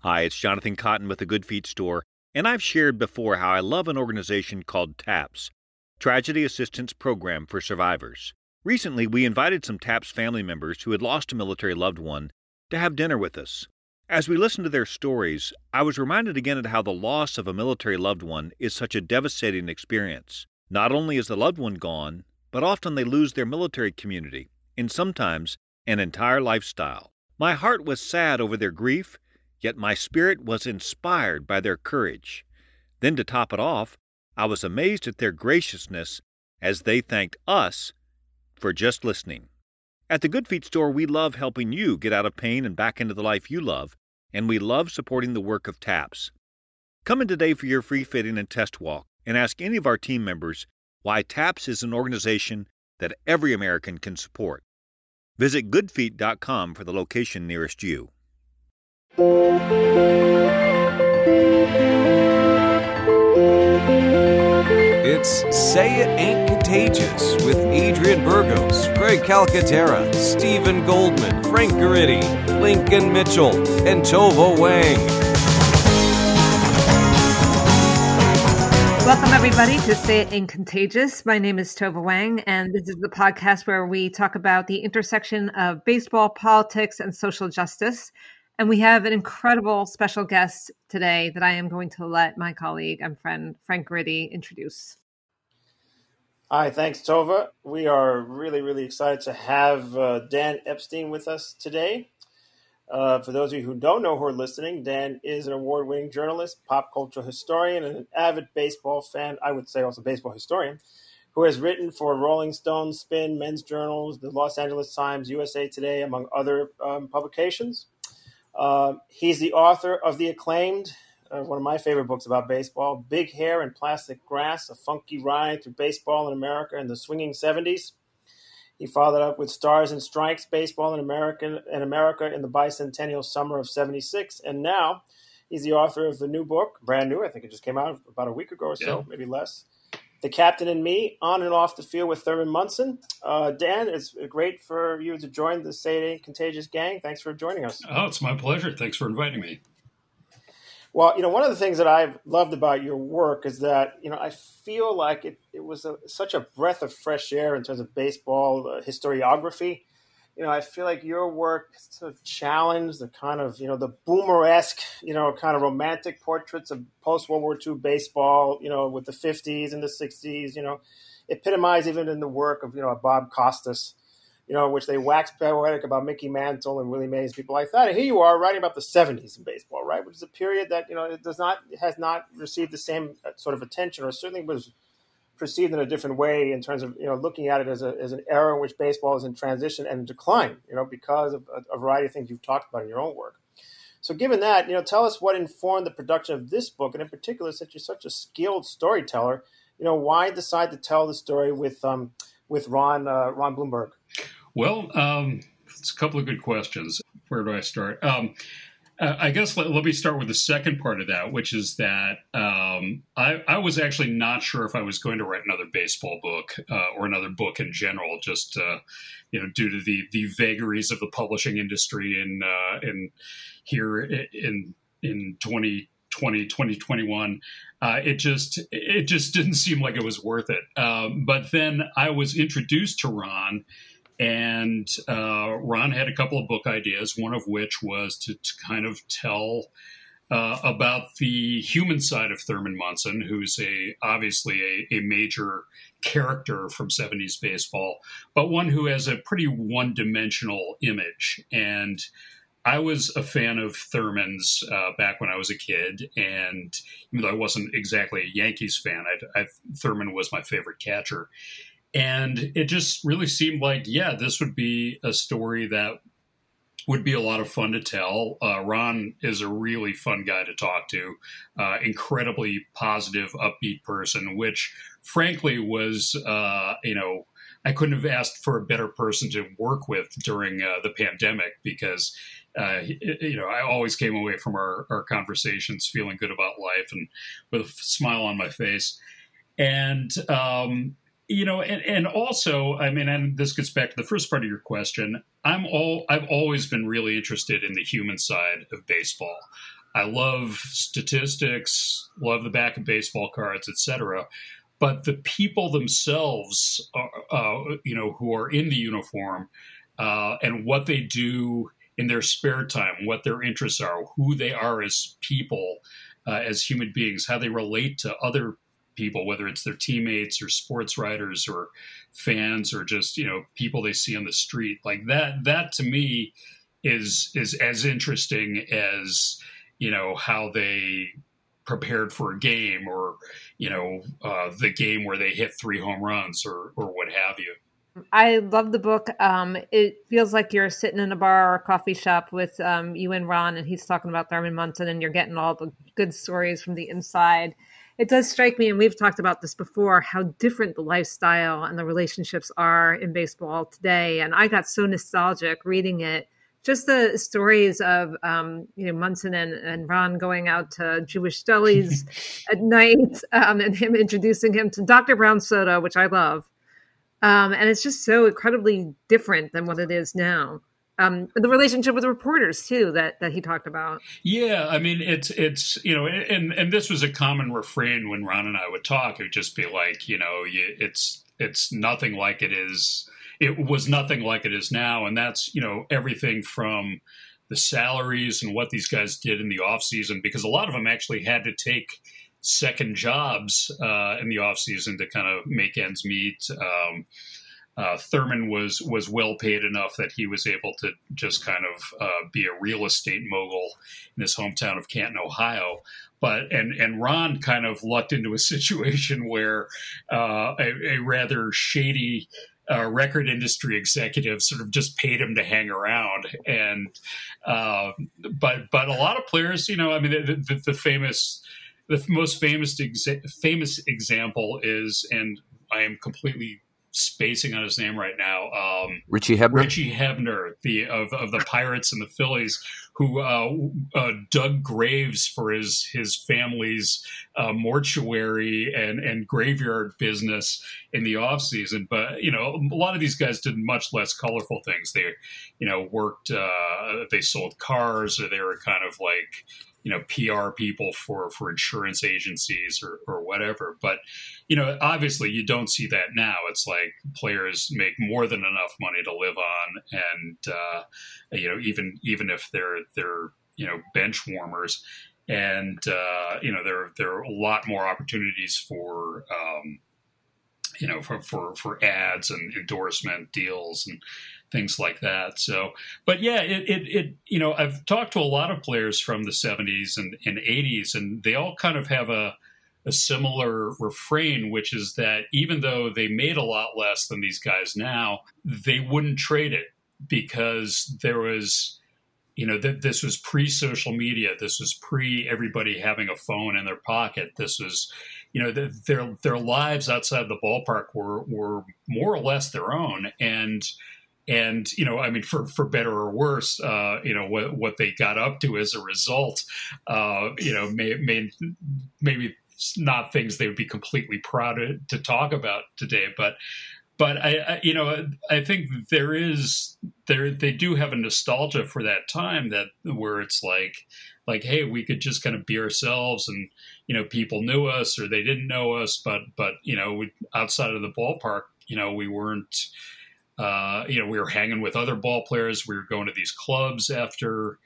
Hi, it's Jonathan Cotton with the Good Feet Store, and I've shared before how I love an organization called TAPS, Tragedy Assistance Program for Survivors. Recently, we invited some TAPS family members who had lost a military loved one to have dinner with us. As we listened to their stories, I was reminded again of how the loss of a military loved one is such a devastating experience. Not only is the loved one gone, but often they lose their military community, and sometimes an entire lifestyle. My heart was sad over their grief Yet my spirit was inspired by their courage. Then, to top it off, I was amazed at their graciousness as they thanked us for just listening. At the Good Feet store, we love helping you get out of pain and back into the life you love, and we love supporting the work of TAPS. Come in today for your free fitting and test walk and ask any of our team members why TAPS is an organization that every American can support. Visit goodfeet.com for the location nearest you. It's Say It Ain't Contagious with Adrian Burgos, Greg Calcaterra, Stephen Goldman, Frank Guridy, Lincoln Mitchell, and Tova Wang. Welcome, everybody, to Say It Ain't Contagious. My name is Tova Wang, and this is the podcast where we talk about the intersection of baseball, politics, and social justice. And we have an incredible special guest today that I am going to let my colleague and friend Frank Guridy introduce. Hi, thanks, Tova. We are really, really excited to have uh, Dan Epstein with us today. Uh, for those of you who don't know who are listening, Dan is an award winning journalist, pop culture historian, and an avid baseball fan. I would say also baseball historian, who has written for Rolling Stone, Spin, Men's Journals, the Los Angeles Times, USA Today, among other um, publications. Uh, he's the author of the acclaimed, uh, one of my favorite books about baseball, Big Hair and Plastic Grass, a funky ride through baseball in America in the swinging 70s. He followed up with Stars and Strikes, Baseball in America, in America in the bicentennial summer of 76. And now he's the author of the new book, brand new, I think it just came out about a week ago or so, yeah. maybe less, the captain and me on and off the field with Thurman Munson. Uh, Dan, it's great for you to join the Ain't Contagious gang. Thanks for joining us. Oh, it's my pleasure. Thanks for inviting me. Well, you know, one of the things that I've loved about your work is that, you know, I feel like it, it was a, such a breath of fresh air in terms of baseball uh, historiography you know, I feel like your work sort of challenged the kind of, you know, the boomer-esque, you know, kind of romantic portraits of post-World War II baseball, you know, with the 50s and the 60s, you know, epitomized even in the work of, you know, Bob Costas, you know, which they wax poetic about Mickey Mantle and Willie Mays, people like that. And here you are writing about the 70s in baseball, right? Which is a period that, you know, it does not, has not received the same uh, sort of attention or certainly was – perceived in a different way in terms of you know looking at it as, a, as an era in which baseball is in transition and decline you know because of a, variety of things you've talked about in your own work. So given that you know tell us what informed the production of this book and in particular since you're such a skilled storyteller you know why decide to tell the story with um, with ron uh, ron blomberg well um, it's a couple of good questions. Where do i start? Um, uh, I guess let, let, me start with the second part of that, which is that um, I, I, was actually not sure if I was going to write another baseball book uh, or another book in general, just uh, you know, due to the the vagaries of the publishing industry in uh, in here in in 2020 2021 uh, it just it just didn't seem like it was worth it. Um, but then i was introduced to ron and uh, Ron had a couple of book ideas, one of which was to, to kind of tell uh, about the human side of Thurman Munson, who's a obviously a, a, major character from 70s baseball, but one who has a pretty one dimensional image. And I was a fan of Thurman's uh, back when I was a kid, and even though I wasn't exactly a Yankees fan, I, I, Thurman was my favorite catcher. And it just really seemed like, yeah, this would be a story that would be a lot of fun to tell. Uh, Ron is a really fun guy to talk to, uh, incredibly positive, upbeat person, which frankly was, uh, you know, I couldn't have asked for a better person to work with during uh, the pandemic because, uh, you know, I always came away from our, our conversations feeling good about life and with a smile on my face. And, um, you know and, and also i mean and this gets back to the first part of your question i'm all i've always been really interested in the human side of baseball I love statistics, love the back of baseball cards, etc. But the people themselves, are, uh, you know, who are in the uniform uh, and what they do in their spare time, what their interests are, who they are as people, uh, as human beings, how they relate to other people, whether it's their teammates or sports writers or fans or just you know people they see on the street, like that. That to me is is as interesting as you know how they prepared for a game or you know uh, the game where they hit three home runs or or what have you I love the book. Um, it feels like you're sitting in a bar or a coffee shop with um, you and Ron, and he's talking about Thurman Munson, and you're getting all the good stories from the inside. It does strike me, and we've talked about this before, how different the lifestyle and the relationships are in baseball today. And I got so nostalgic reading it just the stories of um, you know Munson and, and Ron going out to Jewish delis at night, um, and him introducing him to Dr. Brown soda, which I love, um, and it's just so incredibly different than what it is now. Um, the relationship with the reporters too that that he talked about. Yeah, I mean it's it's you know and and this was a common refrain when Ron and I would talk. It would just be like you know you, it's it's nothing like it is it was nothing like it is now. And that's, you know, everything from the salaries and what these guys did in the off season, because a lot of them actually had to take second jobs uh, in the off season to kind of make ends meet. Um, uh, Thurman was was well paid enough that he was able to just kind of uh, be a real estate mogul in his hometown of Canton, Ohio. But and and Ron kind of lucked into a situation where uh, a, a rather shady uh, record industry executive sort of just paid him to hang around. And uh, but but a lot of players, you know, I mean, the, the, the famous, the most famous exa- famous example is, and I am completely spacing on his name right now. Um, Richie Hebner. Richie Hebner, the of, of the Pirates and the Phillies, who uh, uh, dug graves for his his family's uh, mortuary and and graveyard business in the off season. But you know, a lot of these guys did much less colorful things. They, you know, worked. Uh, they sold cars, or they were kind of like you know PR people for for insurance agencies or or whatever. But you know, obviously, you don't see that now. It's like players make more than enough money to live on, and uh, you know, even even if they're they're you know bench warmers, and uh, you know, there there are a lot more opportunities for. Um, you know, for, for, for ads and endorsement deals and things like that. So, but yeah, it, it, it, you know, I've talked to a lot of players from the 70s and, and 80s, and they all kind of have a, a similar refrain, which is that even though they made a lot less than these guys now, they wouldn't trade it because there was, you know, th- this was pre social media. This was pre everybody having a phone in their pocket. This was, you know, th- their their lives outside the ballpark were were more or less their own, and and you know, I mean, for for better or worse, uh, you know what what they got up to as a result, uh, you know, may, may maybe not things they would be completely proud to, to talk about today, but but I, I, you know I think there is there they do have a nostalgia for that time that where it's like like hey we could just kind of be ourselves and you know people knew us or they didn't know us but but you know we, outside of the ballpark you know we weren't uh, you know, we were hanging with other ball players. We were going to these clubs after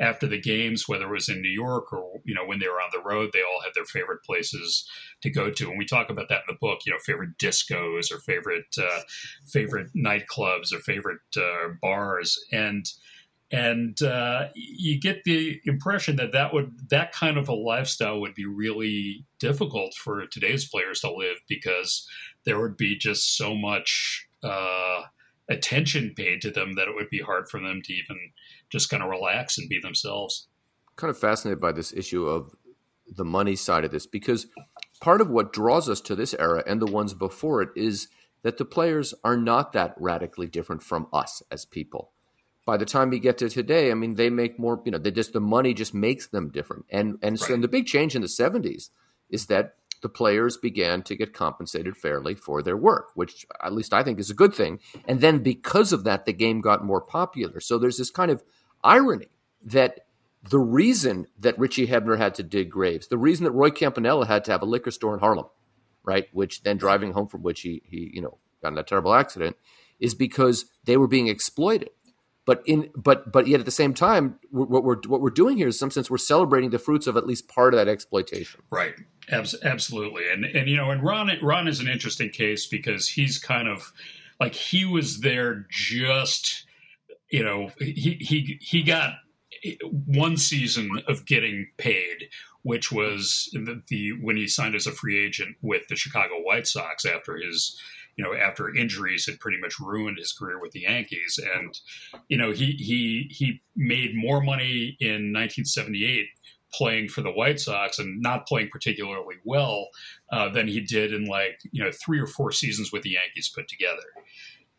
after the games, whether it was in New York or you know when they were on the road. They all had their favorite places to go to, and we talk about that in the book. You know, favorite discos or favorite uh, favorite nightclubs or favorite uh, bars, and and uh, you get the impression that that would that kind of a lifestyle would be really difficult for today's players to live because there would be just so much uh, attention paid to them that it would be hard for them to even just kind of relax and be themselves. Kind of fascinated by this issue of the money side of this because part of what draws us to this era and the ones before it is that the players are not that radically different from us as people. By the time you get to today, I mean they make more, you know, they just the money just makes them different. And and right. so and the big change in the 70s is that the players began to get compensated fairly for their work, which at least I think is a good thing. And then because of that, the game got more popular. So there's this kind of irony that the reason that Richie Hebner had to dig graves, the reason that Roy Campanella had to have a liquor store in Harlem, right, which then driving home from which he he you know got in that terrible accident, is because they were being exploited. But in but but yet at the same time, what we're what we're doing here is, in some sense, we're celebrating the fruits of at least part of that exploitation. Right. absolutely. And and you know, and Ron Ron is an interesting case because he's kind of like he was there just you know he he he got one season of getting paid which was the, the, when he signed as a free agent with the Chicago White Sox after his you know, after injuries had pretty much ruined his career with the Yankees. And, you know, he he he made more money in 1978 playing for the White Sox and not playing particularly well uh, than he did in like you know three or four seasons with the Yankees put together.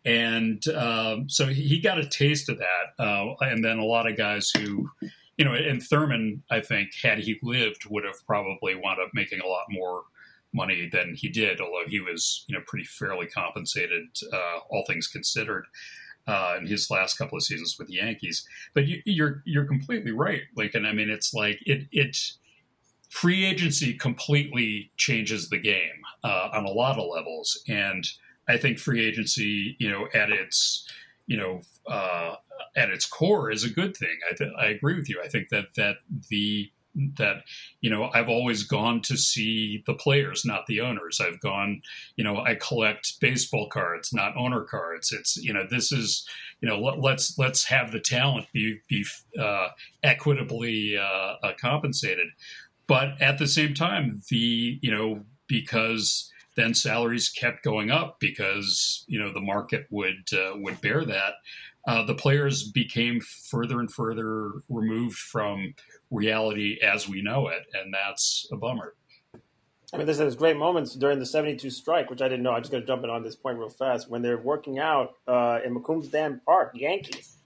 And um, so he got a taste of that, uh, and then a lot of guys who, you know, and Thurman, I think, had he lived, would have probably wound up making a lot more money than he did, although he was you know pretty fairly compensated, uh, all things considered, uh, in his last couple of seasons with the Yankees. But you, are you're, you're completely right, Lincoln. I mean, it's like it it free agency completely changes the game uh, on a lot of levels, and I think free agency, you know, at its you know uh, at its core is a good thing. I, th- I agree with you. I think that that the that you know I've always gone to see the players, not the owners. I've gone, you know, I collect baseball cards, not owner cards. It's you know this is you know let, us let's, let's have the talent be be uh, equitably uh, uh, compensated, but at the same time, the you know because then salaries kept going up because you know the market would uh, would bear that. Uh, the players became further and further removed from reality as we know it, and that's a bummer. I mean, there's great moments during the 72 strike, which I didn't know. I'm just going to jump in on this point real fast. When they're working out uh, in Macombs Dam Park, Yankees,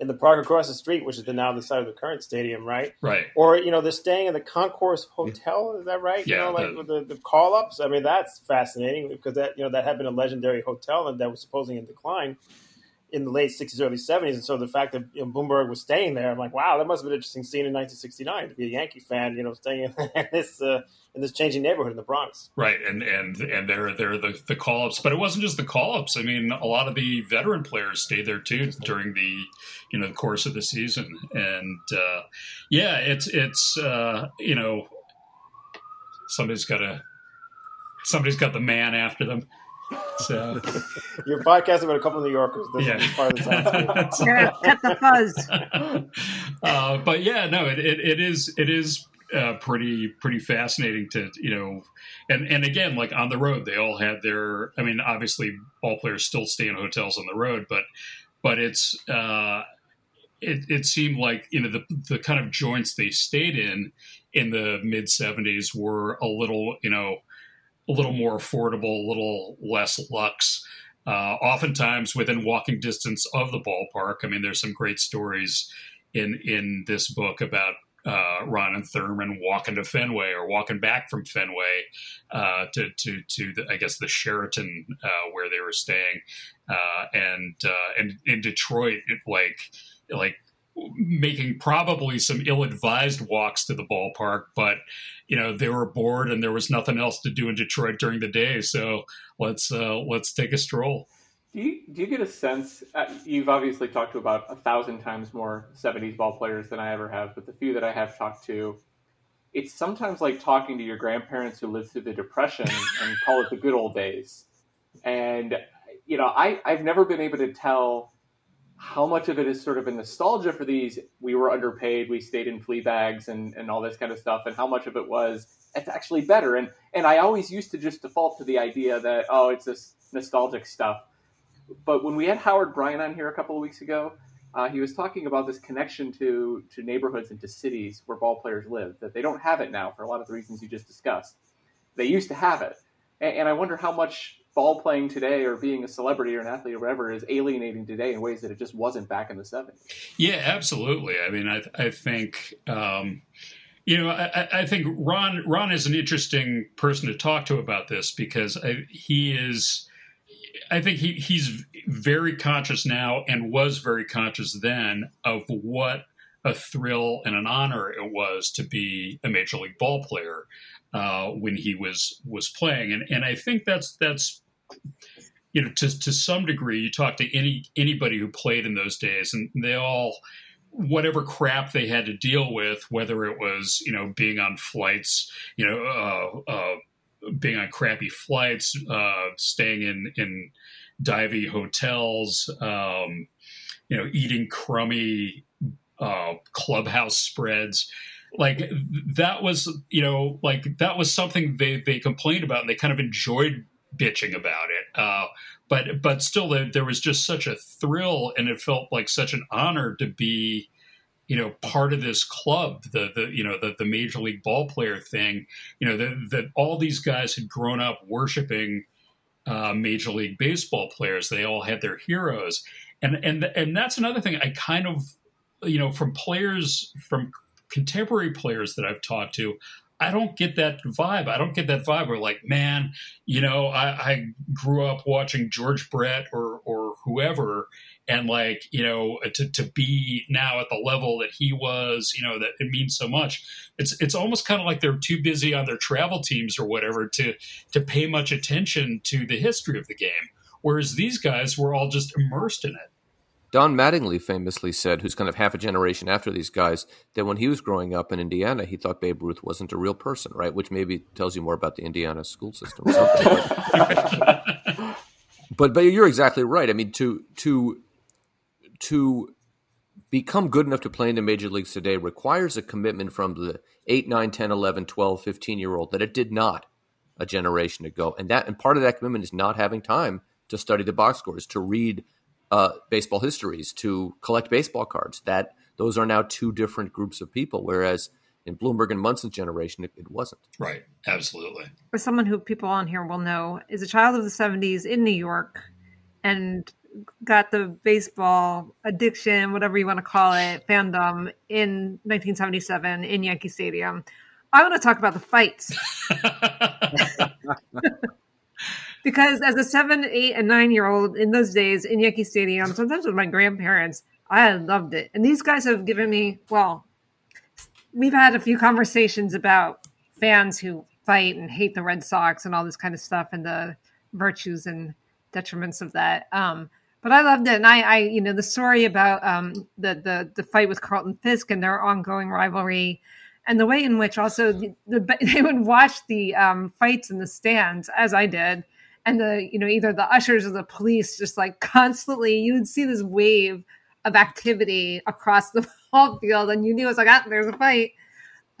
in the park across the street, which is the, now the side of the current stadium, right? Right. Or, you know, they're staying in the Concourse Hotel, is that right? Yeah. You know, like the, the, the call ups. I mean, that's fascinating because that, you know, that had been a legendary hotel and that was supposedly in decline in the late 60s, early 70s. And so the fact that you know, Blomberg was staying there, I'm like, wow, that must have been an interesting scene in 1969 to be a Yankee fan, you know, staying in this uh, in this changing neighborhood in the Bronx. Right, and and and there there the the call ups, but it wasn't just the call ups. I mean, a lot of the veteran players stayed there too during the you know the course of the season, and uh, yeah, it's it's uh, you know somebody's got to somebody's got the man after them. So you're podcasting with a couple of New Yorkers. This yeah. part of the yeah, cut the fuzz. Uh, but yeah, no, it, it, it is it is uh, pretty pretty fascinating to you know, and and again, like on the road, they all had their. I mean, obviously, ball players still stay in hotels on the road, but but it's. Uh, it, it seemed like you know the the kind of joints they stayed in in the mid 70s were a little you know a little more affordable, a little less lux. Uh, oftentimes within walking distance of the ballpark. I mean, there's some great stories in in this book about uh, Ron and Thurman walking to Fenway or walking back from Fenway uh, to to to the, I guess the Sheraton uh, where they were staying, uh, and uh, and in Detroit, it, like like making probably some ill-advised walks to the ballpark, but you know they were bored and there was nothing else to do in Detroit during the day, so let's uh, let's take a stroll. Do you do you get a sense? Uh, you've obviously talked to about a thousand times more '70s ball players than I ever have, but the few that I have talked to, it's sometimes like talking to your grandparents who lived through the Depression and call it the good old days. And you know, I I've never been able to tell how much of it is sort of a nostalgia for these? We were underpaid we stayed in flea bags and, and all this kind of stuff and how much of it was it's actually better and and i always used to just default to the idea that oh it's this nostalgic stuff. But when we had howard bryant on here a couple of weeks ago uh, he was talking about this connection to to neighborhoods and to cities where ball players live that they don't have it now for a lot of the reasons you just discussed. They used to have it. And, and i wonder how much ball playing today or being a celebrity or an athlete or whatever is alienating today in ways that it just wasn't back in the 70s. Yeah, absolutely. I mean, I, I think, um, you know, I, I, think Ron Ron is an interesting person to talk to about this because I, he is. I think he, he's very conscious now and was very conscious then of what a thrill and an honor it was to be a major league ball player uh, when he was was playing, and and I think that's that's you know to to some degree you talk to any anybody who played in those days, and they all whatever crap they had to deal with, whether it was you know being on flights, you know. Uh, uh, being on crappy flights, uh, staying in in divey hotels, um, you know, eating crummy uh, clubhouse spreads. Like that was, you know, like that was something they they complained about, and they kind of enjoyed bitching about it. Uh, but but still, there, there was just such a thrill, and it felt like such an honor to be you know part of this club the the you know the the major league ball player thing you know that that all these guys had grown up worshiping uh, major league baseball players they all had their heroes and and and that's another thing i kind of you know from players from contemporary players that i've talked to I don't get that vibe. I don't get that vibe where like, man, you know, I, I grew up watching George Brett or or whoever, and like you know to, to be now at the level that he was you know that it means so much. It's it's almost kind of like they're too busy on their travel teams or whatever to to pay much attention to the history of the game. Whereas these guys were all just immersed in it Don Mattingly famously said, who's kind of half a generation after these guys, that when he was growing up in Indiana, he thought Babe Ruth wasn't a real person, right? Which maybe tells you more about the Indiana school system. but but you're exactly right. I mean, to to to become good enough to play in the major leagues today requires a commitment from the 8 9 10 11 12 15 year old that it did not a generation ago and that and part of that commitment is not having time to study the box scores to read uh, baseball histories to collect baseball cards that those are now two different groups of people whereas in Blomberg and Munson's generation, it, it, wasn't. Right, absolutely. For someone who people on here will know is a child of the 70s in New York and got the baseball addiction, whatever you want to call it, fandom in 1977 in Yankee Stadium. I want to talk about the fights. because as a seven, eight, and nine year old in those days in Yankee Stadium, sometimes with my grandparents, I loved it. And these guys have given me, well, we've had a few conversations about fans who fight and hate the Red Sox and all this kind of stuff and the virtues and detriments of that. Um, but I loved it, and I, I you know, the story about um, the the the fight with Carlton Fisk and their ongoing rivalry, and the way in which also the, the they would watch the um, fights in the stands as I did, and the you know either the ushers or the police just like constantly you would see this wave of activity across the ball field, and you knew it was like ah, there's a fight,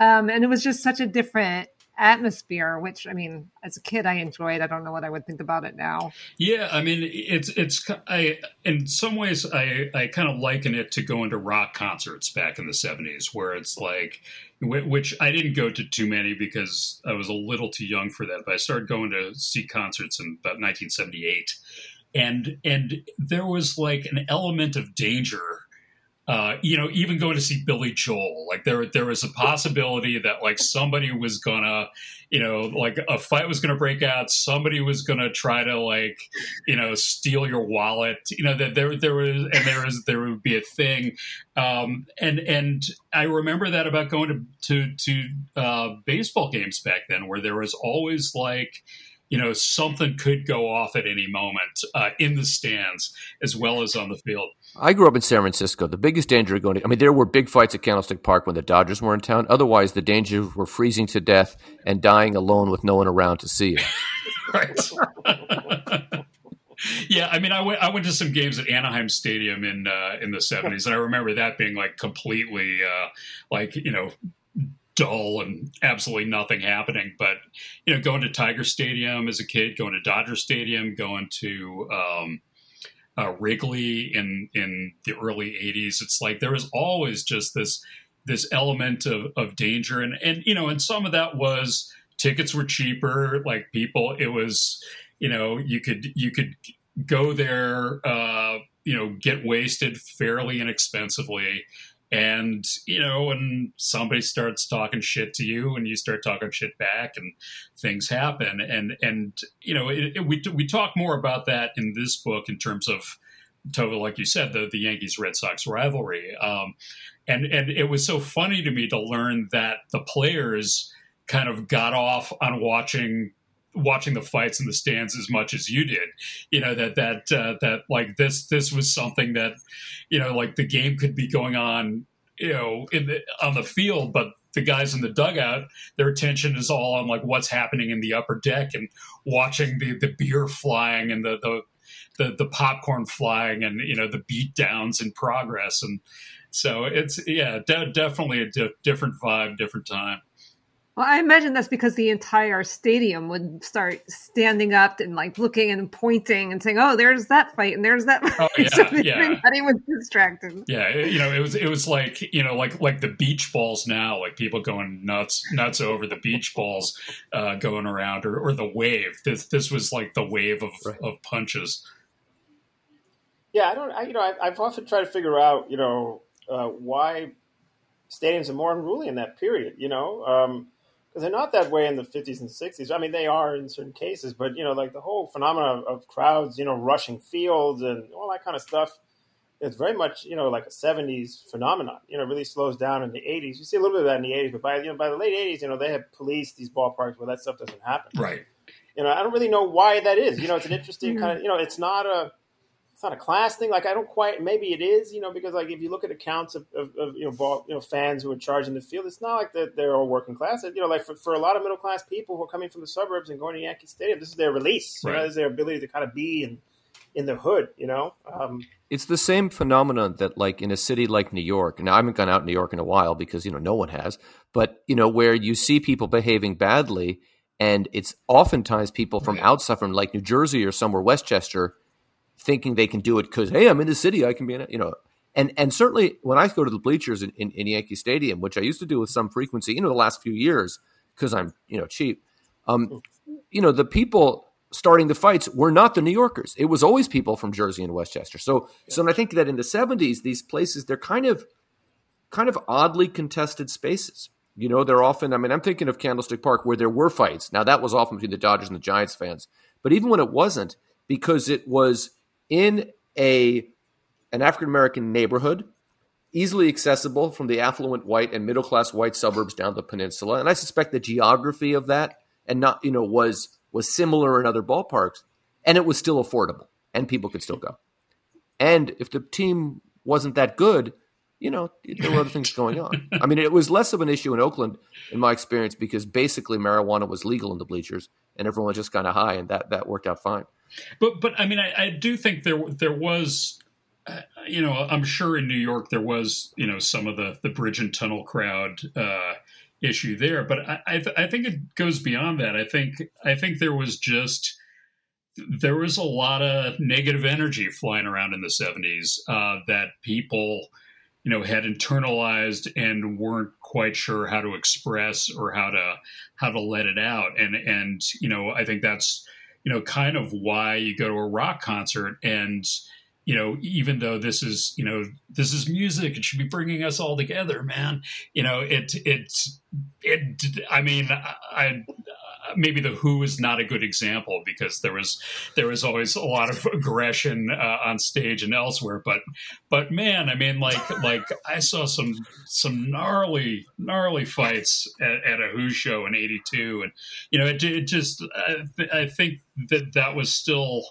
um, and it was just such a different atmosphere which i mean as a kid i enjoyed. I don't know what i would think about it now. Yeah i mean it's it's i in some ways i i kind of liken it to going to rock concerts back in the 70s where it's like which i didn't go to too many because i was a little too young for that but i started going to see concerts in about 1978 and and there was like an element of danger uh, you know, even going to see Billy Joel, like there, there was a possibility that like somebody was gonna, you know, like a fight was gonna break out. Somebody was gonna try to like, you know, steal your wallet. You know that there, there was, and there there would be a thing. Um, and and I remember that about going to to to uh, baseball games back then, where there was always like you know, something could go off at any moment uh, in the stands as well as on the field. I grew up in San Francisco. The biggest danger going to, I mean, there were big fights at Candlestick Park when the Dodgers were in town. Otherwise, the dangers were freezing to death and dying alone with no one around to see you. right. yeah, I mean, I went I went to some games at Anaheim Stadium in uh, in the seventies, and I remember that being like completely uh, like you know dull and absolutely nothing happening. But you know, going to Tiger Stadium as a kid, going to Dodger Stadium, going to um, uh, Wrigley in in the early '80s, it's like there was always just this this element of, of danger, and and you know, and some of that was tickets were cheaper. Like people, it was you know you could you could go there, uh, you know, get wasted fairly inexpensively and you know when somebody starts talking shit to you and you start talking shit back and things happen. And and you know it, it, we we talk more about that in this book in terms of Tova, like you said, the the Yankees Red Sox rivalry, um, and and it was so funny to me to learn that the players kind of got off on watching watching the fights in the stands as much as you did you know that that uh, that like this this was something that you know like the game could be going on you know in the on the field but the guys in the dugout their attention is all on like what's happening in the upper deck and watching the the beer flying and the the the, the popcorn flying and you know the beat downs in progress. And so it's yeah de- definitely a di- different vibe different time well, I imagine that's because the entire stadium would start standing up and like looking and pointing and saying, "Oh, there's that fight and there's that." Fight. Oh, yeah, so yeah. everybody was distracted. Yeah, you know, it was it was like you know, like like the beach balls now, like people going nuts nuts over the beach balls uh, going around, or, or the wave. This this was like the wave of, Right. of punches. Yeah, I don't. I, you know, I, I've often tried to figure out, you know, uh, why stadiums are more unruly in that period. You know, because they're not that way in the fifties and sixties. I mean, they are in certain cases, but you know, like the whole phenomenon of, of crowds, you know, rushing fields and all that kind of stuff. It's very much, you know, like a '70s phenomenon. You know, it really slows down in the '80s. You see a little bit of that in the '80s, but by you know, by the late '80s, you know, they have policed these ballparks where that stuff doesn't happen Right. you know, I don't really know why that is. You know, it's an interesting Mhm. kind of, you know, it's not a, it's not a class thing. Like I don't quite, maybe it is, you know, because like if you look at accounts of, of, of you know, ball, you know, fans who are charging the field, it's not like that they're all working class. You know, like for, for a lot of middle class people who are coming from the suburbs and going to Yankee Stadium, this is their release. You know, Right. this is their ability to kind of be in in the hood. You know, um, It's the same phenomenon that, like in a city like New York, and I haven't gone out in New York in a while because you know no one has, but you know where you see people behaving badly, and it's oftentimes people from Right. outside, from like New Jersey or somewhere, Westchester, thinking they can do it because hey, I'm in the city, I can be in it, you know. And and certainly when I go to the bleachers in, in, in Yankee Stadium, which I used to do with some frequency, you know, the last few years because I'm you know cheap, um, you know, the people starting the fights were not the New Yorkers. It was always people from Jersey and Westchester. So, so I think that in the '70s, these places they're kind of, kind of oddly contested spaces. You know, they're often. I mean, I'm thinking of Candlestick Park where there were fights. Now that was often between the Dodgers and the Giants fans, but even when it wasn't, because it was in a an African American neighborhood, easily accessible from the affluent white and middle class white suburbs down the peninsula, and I suspect the geography of that and not you know was was similar in other ballparks, and it was still affordable, and people could still go. And if the team wasn't that good, you know, there were other things going on. I mean, it was less of an issue in Oakland, in my experience, because basically marijuana was legal in the bleachers, and everyone was just kind of high, and that that worked out fine. But but I mean, I, I do think there there was, uh, you know, I'm sure in New York there was you know some of the the bridge and tunnel crowd uh, issue there, but I I, th- I think it goes beyond that. I think I think there was just there was a lot of negative energy flying around in the 70s uh, that people you know had internalized and weren't quite sure how to express or how to how to let it out. And and you know i think that's you know kind of why you go to a rock concert. And you know even though this is you know this is music it should be bringing us all together man. You know it it it i mean i, I maybe the Who is not a good example because there was there was always a lot of aggression uh, on stage and elsewhere. But but man, I mean, like like I saw some some gnarly gnarly fights at, at a Who show in '82, and you know it, it just I, I think that that was still.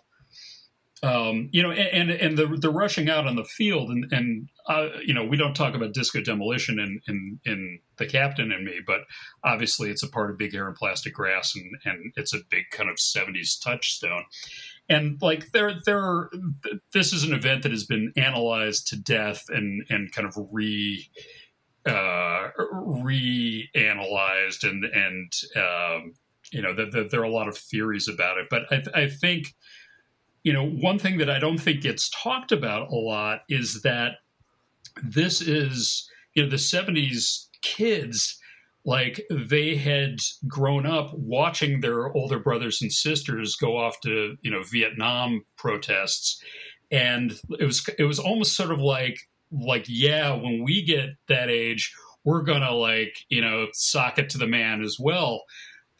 Um, you know, and and the the rushing out on the field, and and uh, you know, we don't talk about disco demolition in, in in the captain and me, but obviously it's a part of Big Hair and Plastic Grass, and and it's a big kind of '70s touchstone. And like there, there, this is an event that has been analyzed to death and and kind of re uh, reanalyzed, and and um, you know, the, there are a lot of theories about it. But I, I think you know, one thing that I don't think gets talked about a lot is that this is, you know, the 70s kids, like they had grown up watching their older brothers and sisters go off to, you know, Vietnam protests. And it was, it was almost sort of like, like, yeah, when we get that age, we're going to like, you know, sock it to the man as well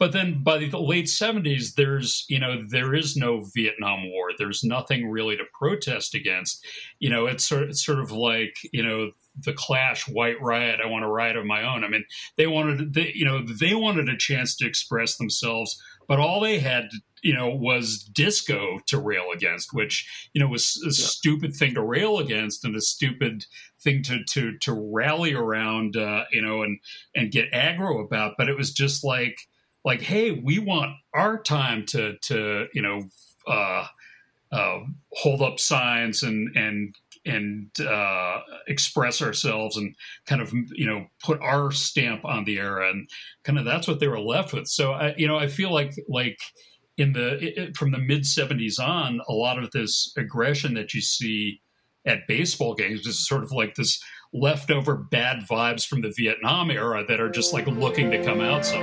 but then by the late 70s there's you know there is no vietnam war. There's nothing really to protest against. You know it's sort, it's sort of like you know the clash white riot i want to riot of my own. I mean they wanted they, you know they wanted a chance to express themselves but all they had you know was disco to rail against which you know was a yeah. stupid thing to rail against and a stupid thing to to to rally around uh, you know and and get aggro about. But it was just like like hey we want our time to to you know uh, uh, hold up signs and and and uh, express ourselves and kind of you know put our stamp on the era and kind of that's what they were left with. So I, you know i feel like like in the it, from the mid 70s on a lot of this aggression that you see at baseball games is sort of like this leftover bad vibes from the Vietnam era that are just like looking to come out some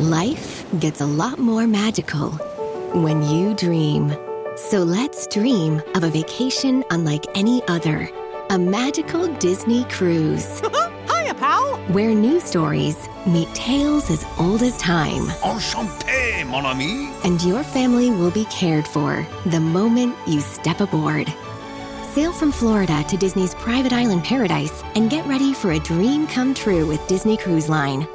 Life gets a lot more magical when you dream. So let's dream of a vacation unlike any other. A magical Disney cruise. Hiya, pal! Where new stories meet tales as old as time. Enchanté, mon ami! And your family will be cared for the moment you step aboard. Sail from Florida to Disney's private island paradise and get ready for a dream come true with Disney Cruise Line.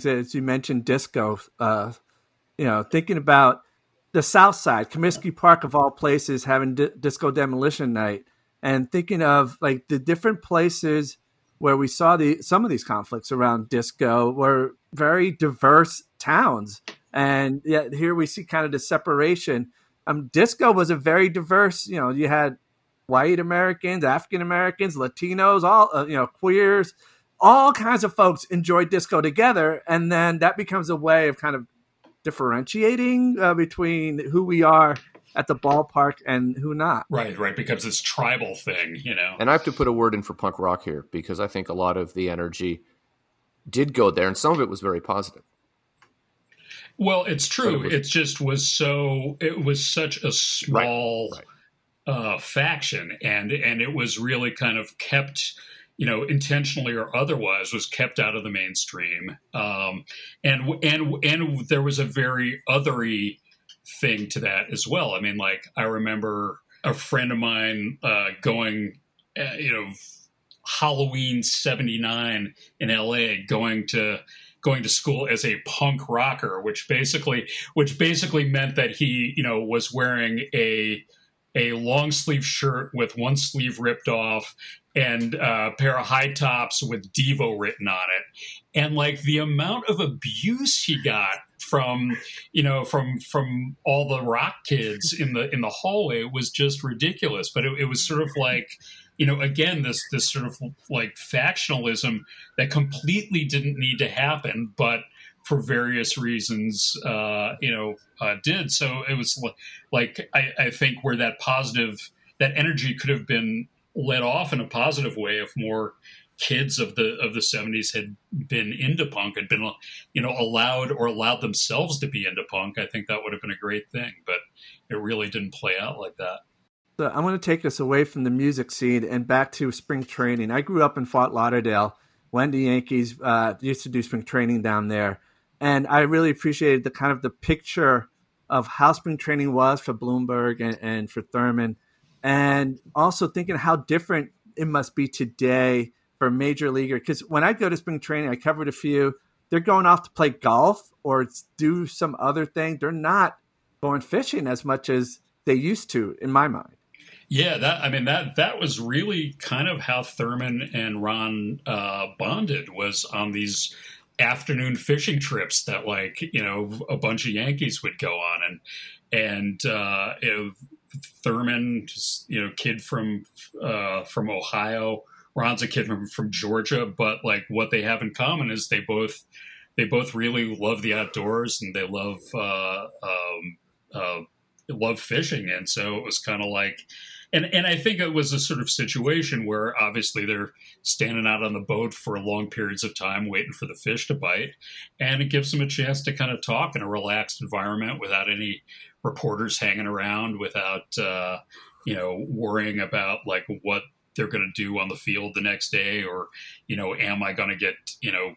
Things as you mentioned disco. Uh, you know, thinking about the South Side, Comiskey Park of all places, having di- disco demolition night, and thinking of like the different places where we saw the some of these conflicts around disco were very diverse towns, and yet here we see kind of the separation. Um, disco was a very diverse. You know, you had white Americans, African Americans, Latinos, all uh, you know, queers all kinds of folks enjoy disco together, and then that becomes a way of kind of differentiating uh, between who we are at the ballpark and who not. Right, right, becomes this tribal thing, you know. And I have to put a word in for punk rock here because I think a lot of the energy did go there, and some of it was very positive. Well, it's true. It, was, it just was so. It was such a small right, right. Uh, faction, and and it was really kind of kept you know, intentionally or otherwise, was kept out of the mainstream. Um, and and and there was a very othery thing to that as well. I mean, like I remember a friend of mine uh, going, uh, you know, Halloween '79 in LA, going to going to school as a punk rocker, which basically which basically meant that he, you know, was wearing a a long sleeve shirt with one sleeve ripped off and a pair of high tops with Devo written on it. And like the amount of abuse he got from you know from from all the rock kids in the in the hallway was just ridiculous but it, it was sort of like you know again this this sort of like factionalism that completely didn't need to happen but for various reasons, uh, you know, uh, did. So it was like I, I, think where that positive, that energy could have been let off in a positive way if more kids of the of the 70s had been into punk had been you know allowed or allowed themselves to be into punk i think that would have been a great thing but it really didn't play out like that. So i'm going to take us away from the music scene and back to spring training. I grew up in fort lauderdale. When the yankees uh, used to do spring training down there and I really appreciated the kind of the picture of how spring training was for Blomberg and, and for Thurman, and also thinking how different it must be today for a major leaguer because when I go to spring training, I covered a few. They're going off to play golf or do some other thing. They're not going fishing as much as they used to, in my mind. Yeah, that I mean that that was really kind of how Thurman and Ron uh, bonded was on these afternoon fishing trips that like you know a bunch of Yankees would go on and and uh, you know, Thurman, just, you know, kid from uh, from Ohio. Ron's a kid from, from Georgia, but like what they have in common is they both they both really love the outdoors and they love uh, um, uh, love fishing, and so it was kind of like and and I think it was a sort of situation where obviously they're standing out on the boat for long periods of time waiting for the fish to bite, and it gives them a chance to kind of talk in a relaxed environment without any reporters hanging around, without uh, you know worrying about like what they're going to do on the field the next day, or you know, am I going to get you know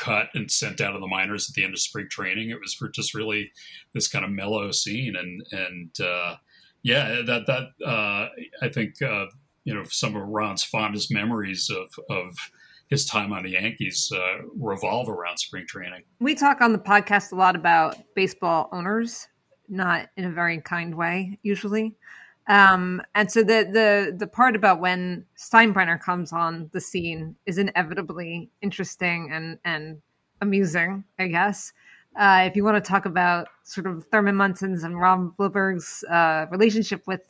cut and sent out of the minors at the end of spring training. It was for just really this kind of mellow scene, and and uh, yeah, that that uh, I think uh, you know some of Ron's fondest memories of of his time on the Yankees uh, revolve around spring training. We talk on the podcast a lot about baseball owners, not in a very kind way usually. Um, and so the the the part about when Steinbrenner comes on the scene is inevitably interesting and and amusing, I guess. Uh, if you want to talk about sort of Thurman Munson's and Ron Blomberg's uh, relationship with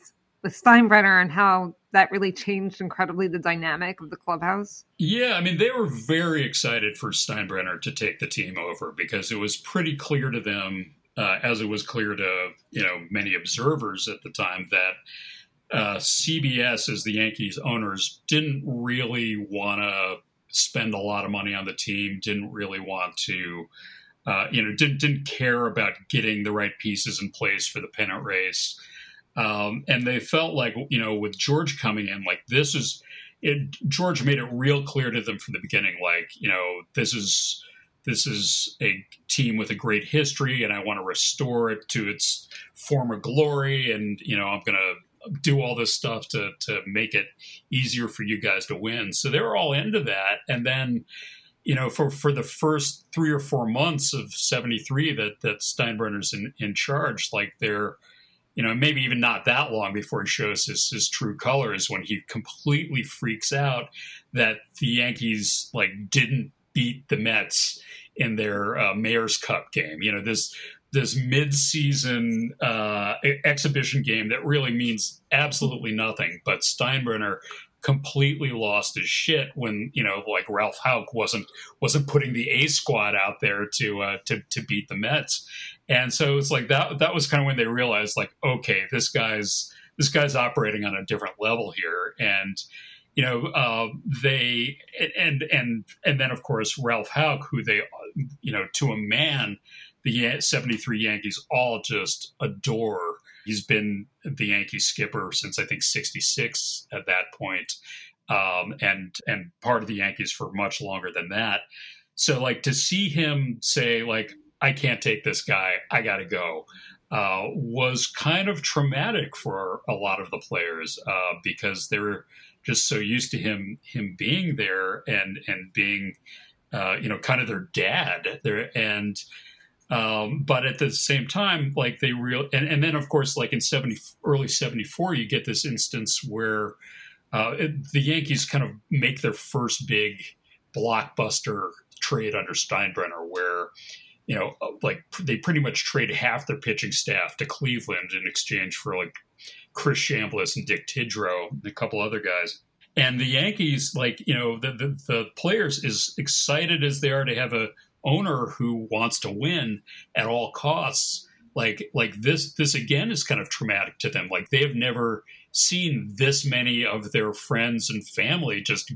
with Steinbrenner and how that really changed incredibly the dynamic of the clubhouse. Yeah, I mean they were very excited for Steinbrenner to take the team over because it was pretty clear to them, uh, as it was clear to you know many observers at the time that. Uh, CBS, as the Yankees owners, didn't really want to spend a lot of money on the team, didn't really want to uh, you know, didn't didn't care about getting the right pieces in place for the pennant race. Um, and they felt like, you know, with George coming in, like this is it. George made it real clear to them from the beginning, like, you know, this is this is a team with a great history, and I want to restore it to its former glory. And you know, I'm going to do all this stuff to to make it easier for you guys to win. So they were all into that, and then you know, for, for the first three or four months of 73 that, that Steinbrenner's in, in charge, like they're, you know, maybe even not that long before he shows his, his true colors when he completely freaks out that the Yankees like didn't beat the Mets in their uh, Mayor's Cup game. You know, this this mid-season uh, exhibition game that really means absolutely nothing. But Steinbrenner completely lost his shit when you know like Ralph Houk wasn't wasn't putting the A squad out there to uh, to to beat the Mets, and so it's like that that was kind of when they realized like okay this guy's this guy's operating on a different level here. And you know uh, they and and and then of course Ralph Houk who they you know to a man the 73 Yankees all just adore He's been the Yankee skipper since I think '66 at that point, um, and and part of the Yankees for much longer than that. So like to see him say like I can't take this guy, I got to go, uh, was kind of traumatic for a lot of the players uh, because they were just so used to him him being there and and being uh, you know kind of their dad. There and um, but at the same time, like they real, and, and then of course, like in seventy early seventy four, you get this instance where uh, it, the Yankees kind of make their first big blockbuster trade under Steinbrenner, where you know, uh, like they pretty much trade half their pitching staff to Cleveland in exchange for like Chris Chambliss and Dick Tidrow and a couple other guys. And the Yankees, like you know, the, the, the players, as excited as they are to have a owner who wants to win at all costs like like this this again is kind of traumatic to them. Like they have never seen this many of their friends and family just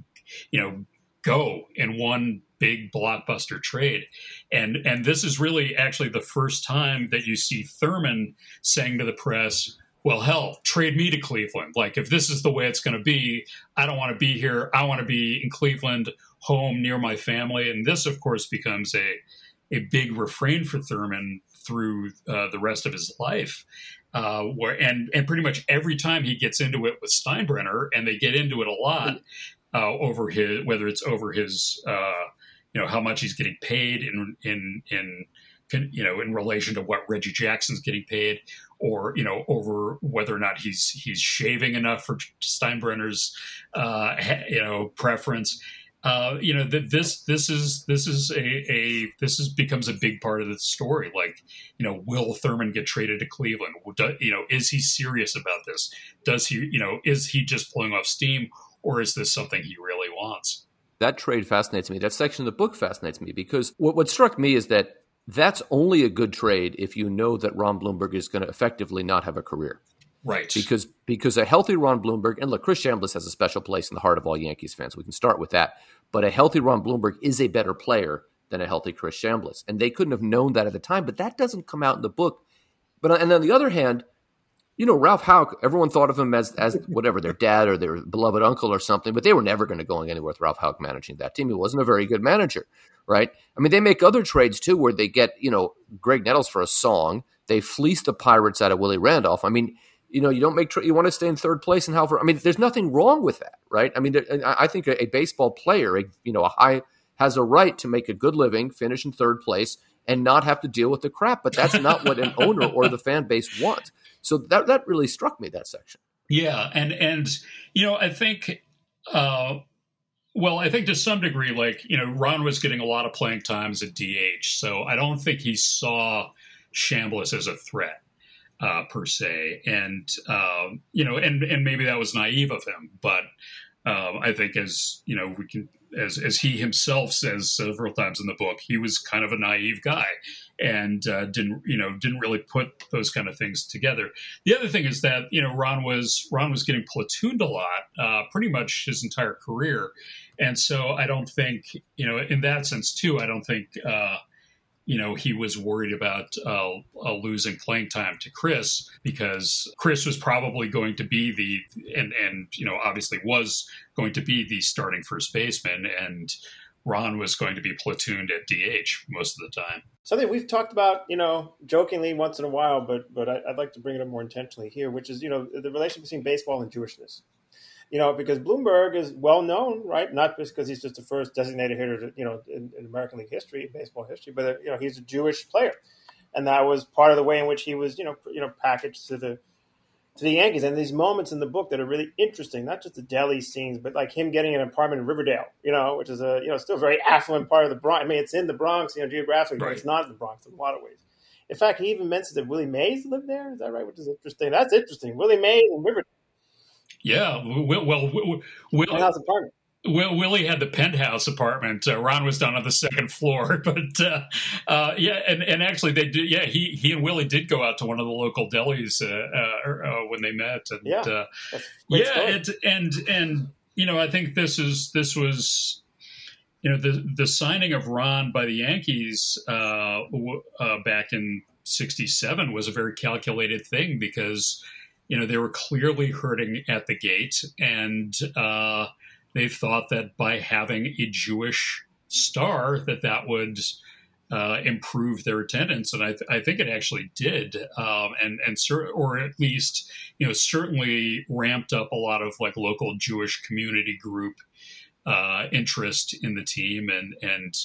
you know go in one big blockbuster trade. And and this is really actually the first time that you see Thurman saying to the press well hell trade me to Cleveland. Like if this is the way it's going to be I don't want to be here. I want to be in Cleveland home near my family. And this, of course, becomes a, a big refrain for Thurman through uh, the rest of his life. Uh, where and and pretty much every time he gets into it with Steinbrenner, and they get into it a lot, uh, over his whether it's over his uh, you know how much he's getting paid in in in you know in relation to what Reggie Jackson's getting paid, or you know over whether or not he's he's shaving enough for Steinbrenner's uh, you know preference. Uh, you know that this this is this is a, a this is becomes a big part of the story. Like, you know, will Thurman get traded to Cleveland? Do, you know, is he serious about this? Does he, you know, is he just blowing off steam, or is this something he really wants? That trade fascinates me. That section of the book fascinates me because what, what struck me is that that's only a good trade if you know that Ron Blomberg is going to effectively not have a career. Right. Because because a healthy Ron Blomberg and look, Chris Chambliss has a special place in the heart of all Yankees fans. We can start with that. But a healthy Ron Blomberg is a better player than a healthy Chris Chambliss, and they couldn't have known that at the time. But that doesn't come out in the book. But uh, and on the other hand, you know, Ralph Houk, everyone thought of him as as whatever their dad or their beloved uncle or something, but they were never going to go anywhere with Ralph Houk managing that team. He wasn't a very good manager, right? I mean, they make other trades too, where they get you know Graig Nettles for a song. They fleece the Pirates out of Willie Randolph. I mean, you know, you don't make you want to stay in third place and however. I mean, there's nothing wrong with that, right? I mean, I think a, a baseball player, a, you know, a high has a right to make a good living, finish in third place, and not have to deal with the crap. But that's not what an owner or the fan base wants. So that that really struck me that section. Yeah, and and you know, I think. Uh, well, I think to some degree, like, you know, Ron was getting a lot of playing times at DH. So I don't think he saw Chambliss as a threat uh, per se, and um, you know, and and maybe that was naive of him, but um, I think as you know, we can as as he himself says several times in the book, he was kind of a naive guy and uh, didn't you know didn't really put those kind of things together. The other thing is that you know Ron was Ron was getting platooned a lot, uh, pretty much his entire career, and so I don't think you know in that sense too. I don't think. Uh, you know, he was worried about uh, uh, losing playing time to Chris because Chris was probably going to be the and and you know obviously was going to be the starting first baseman and Ron was going to be platooned at DH most of the time. Something we've talked about, you know, jokingly once in a while, but but I, would like to bring it up more intentionally here, which is you know the relation between baseball and Jewishness you know, because Blomberg is well known, right? Not just because he's just the first designated hitter, to, you know, in, in, American League history, baseball history, but uh, you know, he's a Jewish player, and that was part of the way in which he was, you know, you know, packaged to the to the Yankees. And these moments in the book that are really interesting, not just the deli scenes, but like him getting an apartment in Riverdale, you know, which is a you know still very affluent part of the Bronx. I mean, it's in the Bronx, you know, geographically, right. but it's not in the Bronx in a lot of ways. In fact, he even mentions that Willie Mays lived there. Is that right? Which is interesting. That's interesting. Willie Mays in Riverdale. Yeah, well, well, well, penthouse apartment. Well, Willie had the penthouse apartment. Uh, Ron was down on the second floor, but uh, uh, yeah, and, and actually they did. Yeah, he he and Willie did go out to one of the local delis uh, uh, uh, when they met. And, yeah, yeah, it, and and you know I think this is this was you know the the signing of Ron by the Yankees back in '67 was a very calculated thing because you know, they were clearly hurting at the gate, and uh, they thought that by having a Jewish star, that that would uh, improve their attendance, and I, th- I, think it actually did, um, and and cer- or at least you know certainly ramped up a lot of like local Jewish community group uh, interest in the team, and and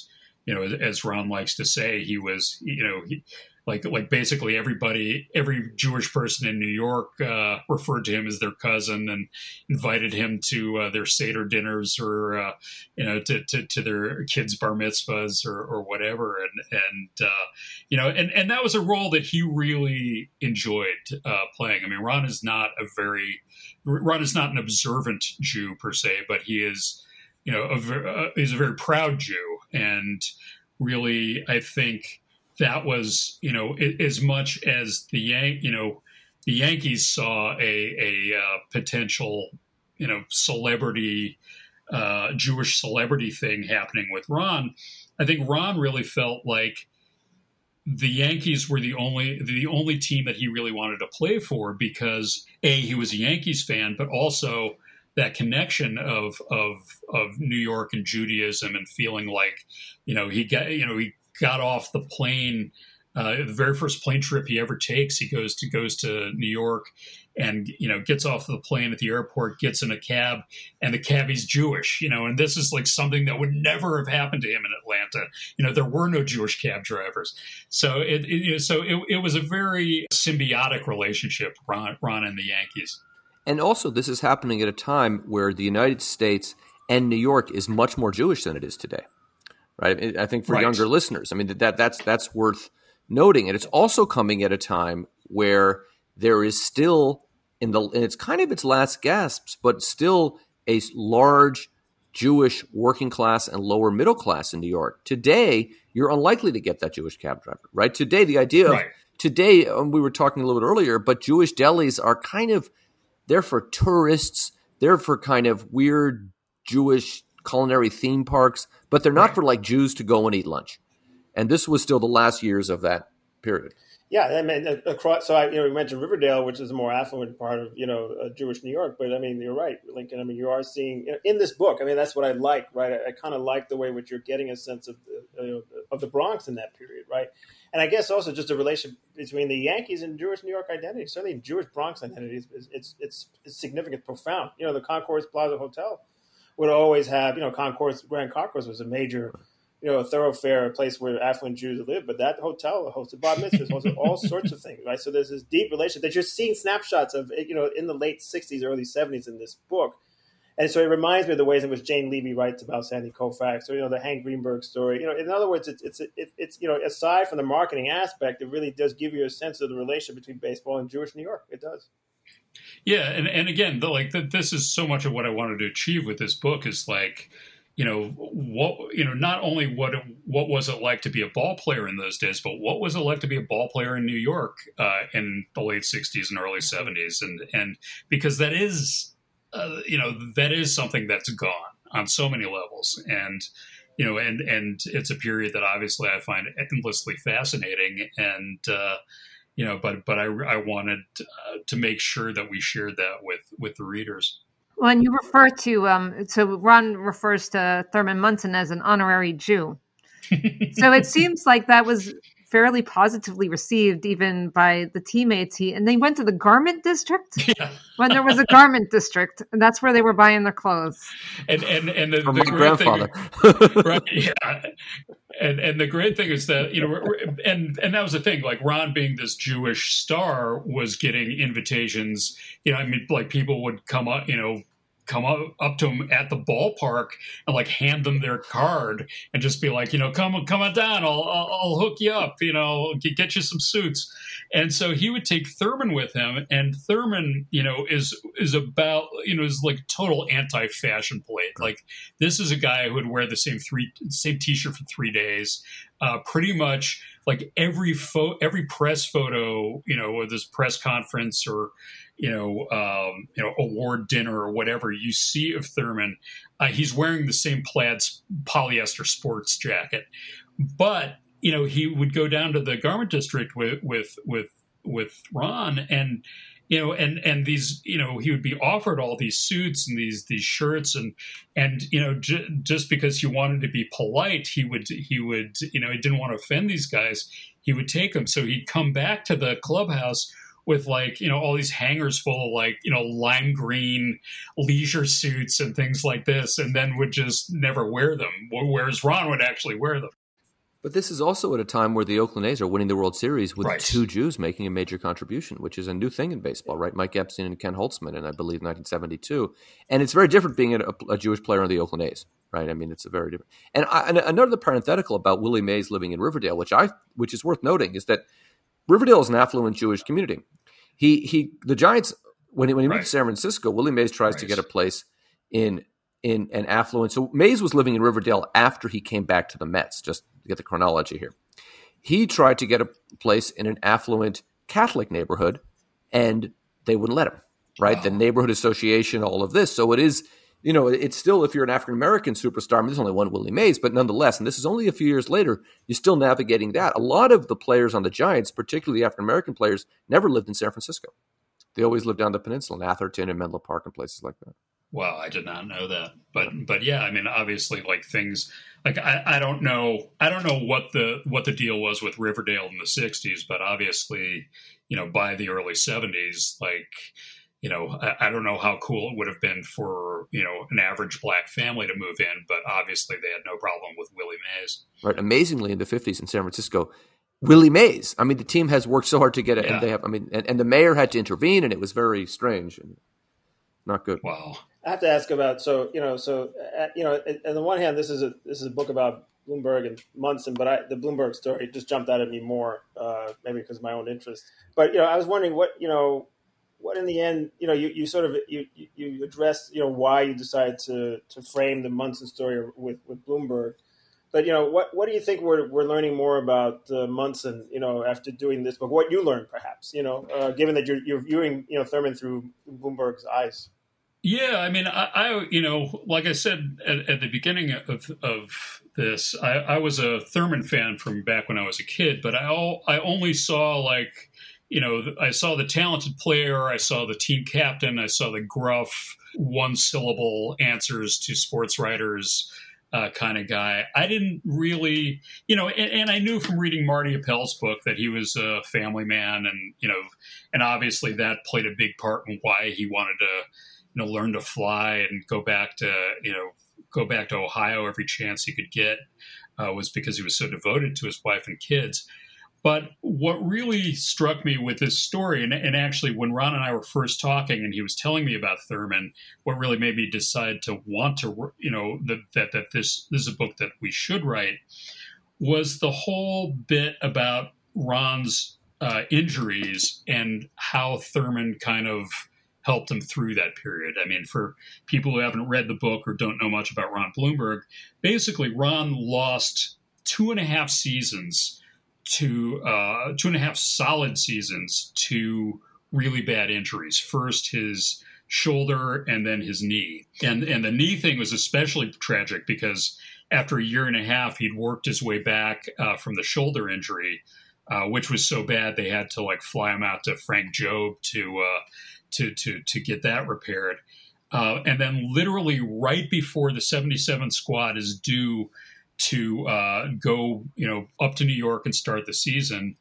you know as Ron likes to say, he was you know he, like like basically everybody every Jewish person in New York uh, referred to him as their cousin and invited him to uh, their seder dinners or uh, you know to, to, to, their kids bar mitzvahs or, or whatever and and uh, you know and and that was a role that he really enjoyed uh, playing. I mean, Ron is not a very Ron is not an observant Jew per se, but he is you know a, uh, he's a very proud Jew and really I think that was you know as much as the Yan- you know the Yankees saw a a uh, potential you know celebrity uh, Jewish celebrity thing happening with Ron. I think Ron really felt like the Yankees were the only the only team that he really wanted to play for because a he was a Yankees fan, but also that connection of of of New York and Judaism and feeling like you know he got you know he got off the plane uh, the very first plane trip he ever takes, he goes to goes to New York, and you know gets off the plane at the airport, gets in a cab, and the cabbie's Jewish. You know, and this is like something that would never have happened to him in Atlanta. You know, there were no Jewish cab drivers, so it, it so it, it was a very symbiotic relationship, Ron, Ron and the Yankees. And also, this is happening at a time where the United States and New York is much more Jewish than it is today, right? I think for right. younger listeners, I mean that that's that's worth noting, and it's also coming at a time where there is still in the and it's kind of its last gasps, but still a large Jewish working class and lower middle class in New York. Today, you're unlikely to get that Jewish cab driver, right? Today, the idea of right. today, um, we were talking a little bit earlier, but Jewish delis are kind of they're for tourists. They're for kind of weird Jewish culinary theme parks, but they're not right. for like Jews to go and eat lunch. And this was still the last years of that period. Yeah, I mean, across. So I, you know, we mentioned Riverdale, which is a more affluent part of you know uh, Jewish New York. But I mean, you're right, Lincoln. I mean, you are seeing you know, in this book. I mean, that's what I like, right? I, I kind of like the way which you're getting a sense of the, you know, of the Bronx in that period, right? and I guess also just a relation between the Yankees and Jewish New York identity. Certainly, Jewish Bronx identity is it's, it's it's significant, profound. You know, the Concourse Plaza Hotel would always have you know Concourse Grand Concourse was a major you know thoroughfare, a place where affluent Jews lived. But that hotel hosted bar mitzvahs, hosted all sorts of things, right? So there's this deep relationship that you're seeing snapshots of you know in the late '60s, early '70s in this book and so it reminds me of the ways in which Jane Leavy writes about Sandy Koufax, or you know the Hank Greenberg story. You know, in other words, it's it's it, it's you know aside from the marketing aspect, it really does give you a sense of the relationship between baseball and Jewish New York. It does. Yeah, and and again, the, like the, this is so much of what I wanted to achieve with this book is like you know what you know not only what what was it like to be a ball player in those days but what was it like to be a ball player in New York uh, in the late 60s and early 70s and and because that is uh, you know that is something that's gone on so many levels. And you know and and it's a period that obviously i find endlessly fascinating. And uh, you know but but i i wanted uh, to make sure that we shared that with with the readers well and you refer to um so ron refers to thurman munson as an honorary jew so it seems like that was fairly positively received even by the teammates. He and they went to the garment district yeah. when there was a garment district, and that's where they were buying their clothes. And and and the, From the my grandfather, thing, right? Yeah. And and the great thing is that you know, and and that was the thing. Like Ron, being this Jewish star, was getting invitations. You know, I mean, like people would come up, you know, come up, up to him at the ballpark and like hand them their card and just be like, you know, come come on down, I'll I'll, I'll hook you up, you know, get you some suits. And so he would take Thurman with him, and Thurman, you know, is is about you know is like total anti fashion plate. Like this is a guy who would wear the same three same t shirt for three days, uh, pretty much like every photo, every press photo, you know, or this press conference or you know, um, you know, award dinner or whatever you see of Thurman, uh, he's wearing the same plaid polyester sports jacket, but you know, he would go down to the garment district with with with with Ron and you know and and these you know he would be offered all these suits and these these shirts and and you know j- just because he wanted to be polite he would he would you know he didn't want to offend these guys he would take them so he'd come back to the clubhouse with like you know all these hangers full of like you know lime green leisure suits and things like this and then would just never wear them. Whereas ron would actually wear them but this is also at a time where the Oakland A's are winning the World Series with right. two Jews making a major contribution, which is a new thing in baseball, right? Mike Epstein and Ken Holtzman in, I believe, 1972. And it's very different being a, a Jewish player on the Oakland A's, right? I mean, it's a very different. And, I, and another parenthetical about Willie Mays living in Riverdale, which I, which is worth noting, is that Riverdale is an affluent Jewish community. He he the Giants when he when he right. moved to San Francisco, Willie Mays tries right. to get a place in in an affluent. So Mays was living in Riverdale after he came back to the Mets. Just to get the chronology here, he tried to get a place in an affluent Catholic neighborhood, and they wouldn't let him. Right, wow. the neighborhood association, all of this. So it is you know, it's still if you're an African American superstar. I mean, there's only one Willie Mays, but nonetheless, and this is only a few years later, you're still navigating that. A lot of the players on the Giants, particularly African American players, never lived in San Francisco. They always lived down the peninsula in Atherton and Menlo Park and places like that. Wow, I did not know that. but but yeah, I mean, obviously, like things like I, I don't know I don't know what the what the deal was with Riverdale in the '60s, but obviously, you know, by the early '70s, like you know, I, I, don't know how cool it would have been for you know an average black family to move in, but obviously they had no problem with Willie Mays. Right. Amazingly, in the '50s in San Francisco, Willie Mays. I mean, the team has worked so hard to get it, yeah. and they have. I mean, and, and, the mayor had to intervene, and it was very strange and not good. Wow. I have to ask about so you know so uh, you know on the one hand this is a this is a book about Blomberg and Munson, but I, the Blomberg story just jumped out at me more, uh, maybe because of my own interest. But you know, I was wondering what you know what in the end, you know, you, you sort of you you addressed, you know, why you decided to to frame the Munson story with with Blomberg. But you know, what what do you think we're we're learning more about uh, Munson? You know, after doing this book, what you learned, perhaps, you know, uh, given that you're you're viewing you know Thurman through Blomberg's eyes. Yeah, I mean, I, I you know, like I said at, at the beginning of of this, I, I was a Thurman fan from back when I was a kid, but I all, I only saw like you know, I saw the talented player, I saw the team captain, I saw the gruff, one syllable answers to sports writers uh, kind of guy. I didn't really, you know, and, and, I knew from reading Marty Appel's book that he was a family man, and you know, and obviously that played a big part in why he wanted to, you know, learn to fly and go back to, you know, go back to Ohio every chance he could get. Uh, was because he was so devoted to his wife and kids. But what really struck me with this story, and, and, actually when Ron and I were first talking, and he was telling me about Thurman, what really made me decide to want to, you know, that that, that this, this is a book that we should write, was the whole bit about Ron's uh, injuries and how Thurman kind of helped him through that period. I mean, for people who haven't read the book or don't know much about Ron Blomberg, basically Ron lost two and a half seasons to uh, two and a half solid seasons to really bad injuries. First, his shoulder and then his knee. And and the knee thing was especially tragic because after a year and a half, he'd worked his way back uh, from the shoulder injury, uh, which was so bad they had to like fly him out to Frank Jobe to uh, to to to get that repaired. Uh, and then literally right before the 77 squad is due to uh, go, you know, up to New York and start the season.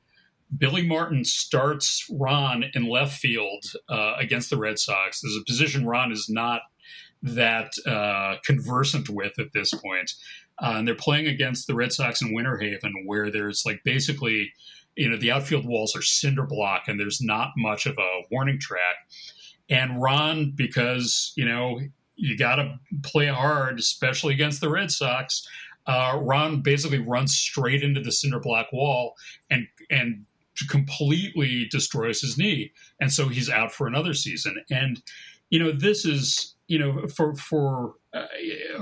Billy Martin starts Ron in left field uh, against the Red Sox. There's a position Ron is not that uh, conversant with at this point. Uh, and they're playing against the Red Sox in Winter Haven, where there's like basically, you know, the outfield walls are cinder block and there's not much of a warning track. And Ron, because, you know, you got to play hard, especially against the Red Sox uh, Ron basically runs straight into the cinder block wall and and completely destroys his knee, and so he's out for another season. And you know, this is you know for for uh,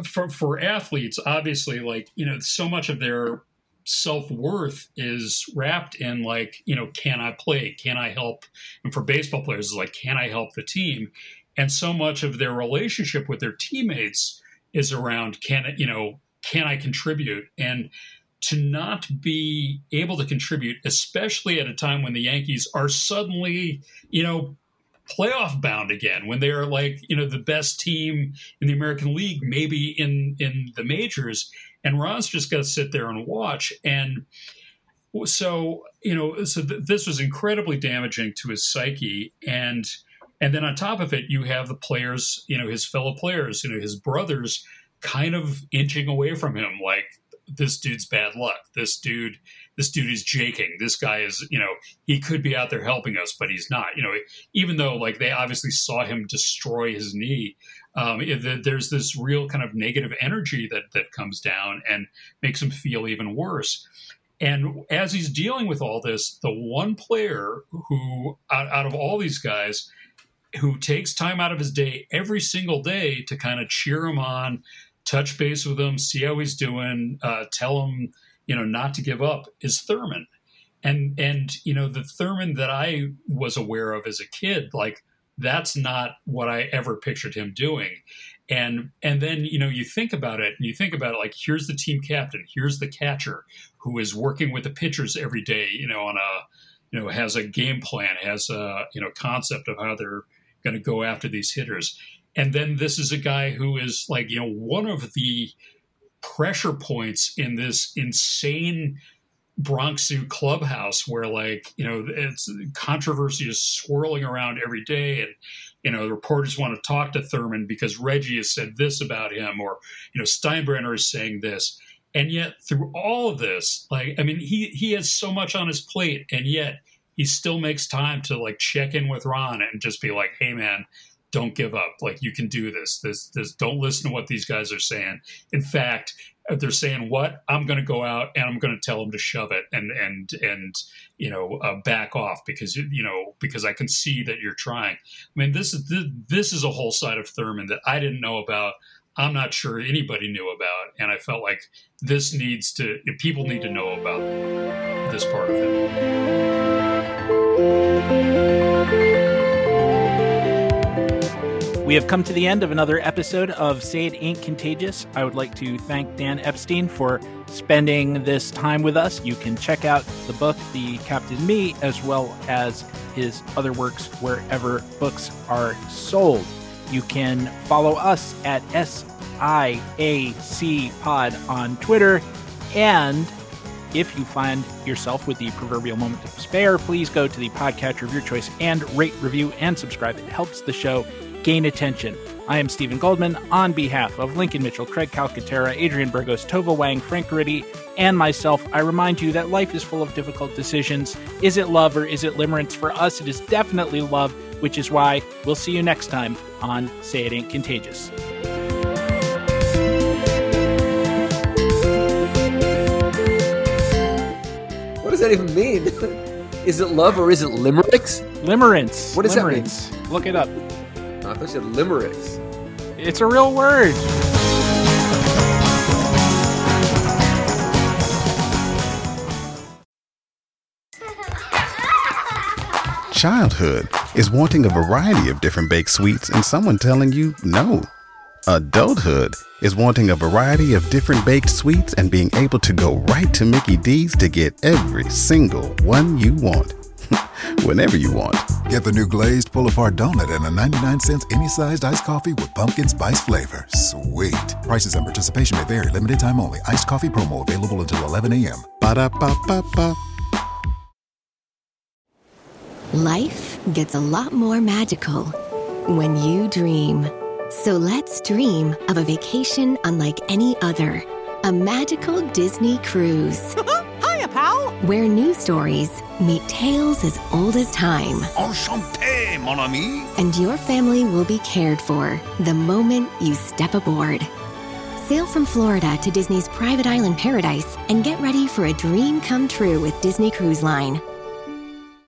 for for athletes, obviously, like you know, so much of their self worth is wrapped in like you know, can I play? Can I help? And for baseball players, is like, can I help the team? And so much of their relationship with their teammates is around can you know can I contribute? And to not be able to contribute, especially at a time when the Yankees are suddenly, you know, playoff bound again, when they're like, you know, the best team in the American League, maybe in in the majors, and Ron's just got to sit there and watch. And so, you know, so th- this was incredibly damaging to his psyche, and and then on top of it, you have the players, you know, his fellow players, you know, his brothers kind of inching away from him like this dude's bad luck this dude this dude is jaking. This guy is you know he could be out there helping us but he's not. You know even though like they obviously saw him destroy his knee um, there's this real kind of negative energy that that comes down and makes him feel even worse. And as he's dealing with all this the one player who out, out of all these guys who takes time out of his day every single day to kind of cheer him on touch base with him, see how he's doing, uh, tell him, you know, not to give up is Thurman. And, and, you know, the Thurman that I was aware of as a kid, like that's not what I ever pictured him doing. And, and then, you know, you think about it and you think about it like, here's the team captain, here's the catcher who is working with the pitchers every day, you know, on a, you know, has a game plan, has a, you know, concept of how they're going to go after these hitters And then this is a guy who is like, you know, one of the pressure points in this insane Bronx Zoo clubhouse where like, you know, it's controversy is swirling around every day and you know, the reporters want to talk to Thurman because Reggie has said this about him or, you know, Steinbrenner is saying this. And yet through all of this, like I mean, he he has so much on his plate and yet he still makes time to like check in with Ron and just be like, "Hey, man, don't give up. Like you can do this. This this don't listen to what these guys are saying. In fact, they're saying what, I'm going to go out and I'm going to tell them to shove it and and and you know uh, back off because you know because I can see that you're trying. I mean, this is this is a whole side of Thurman that I didn't know about. I'm not sure anybody knew about, and I felt like this needs to people need to know about this part of it. We have come to the end of another episode of Say It Ain't Contagious. I would like to thank Dan Epstein for spending this time with us. You can check out the book, The Captain Me, as well as his other works wherever books are sold. You can follow us at SIAC Pod on Twitter and if you find yourself with the proverbial moment to spare, please go to the podcatcher of your choice and rate, review, and subscribe. It helps the show gain attention. I am Stephen Goldman on behalf of Lincoln Mitchell, Craig Calcaterra, Adrian Burgos, Tova Wang, Frank Garitti, and myself. I remind you that life is full of difficult decisions. Is it love or is it limerence? For us, it is definitely love, which is why we'll see you next time on Say It Ain't Contagious. What does that even mean? is it love or is it limericks? Limerence. What does limerence. that mean? Look it up. I thought you said limericks. It's a real word. Childhood is wanting a variety of different baked sweets and someone telling you no. Adulthood is wanting a variety of different baked sweets and being able to go right to Mickey D's to get every single one you want. Whenever you want. Get the new glazed pull apart donut and a 99 cents any sized iced coffee with pumpkin spice flavor. Sweet. Prices and participation may vary. Limited time only. Iced coffee promo available until 11 a.m. Ba da ba ba ba. Life gets a lot more magical when you dream. So let's dream of a vacation unlike any other. A magical Disney cruise. Hiya, pal! Where new stories meet tales as old as time. Enchanté, mon ami! And your family will be cared for the moment you step aboard. Sail from Florida to Disney's private island paradise and get ready for a dream come true with Disney Cruise Line.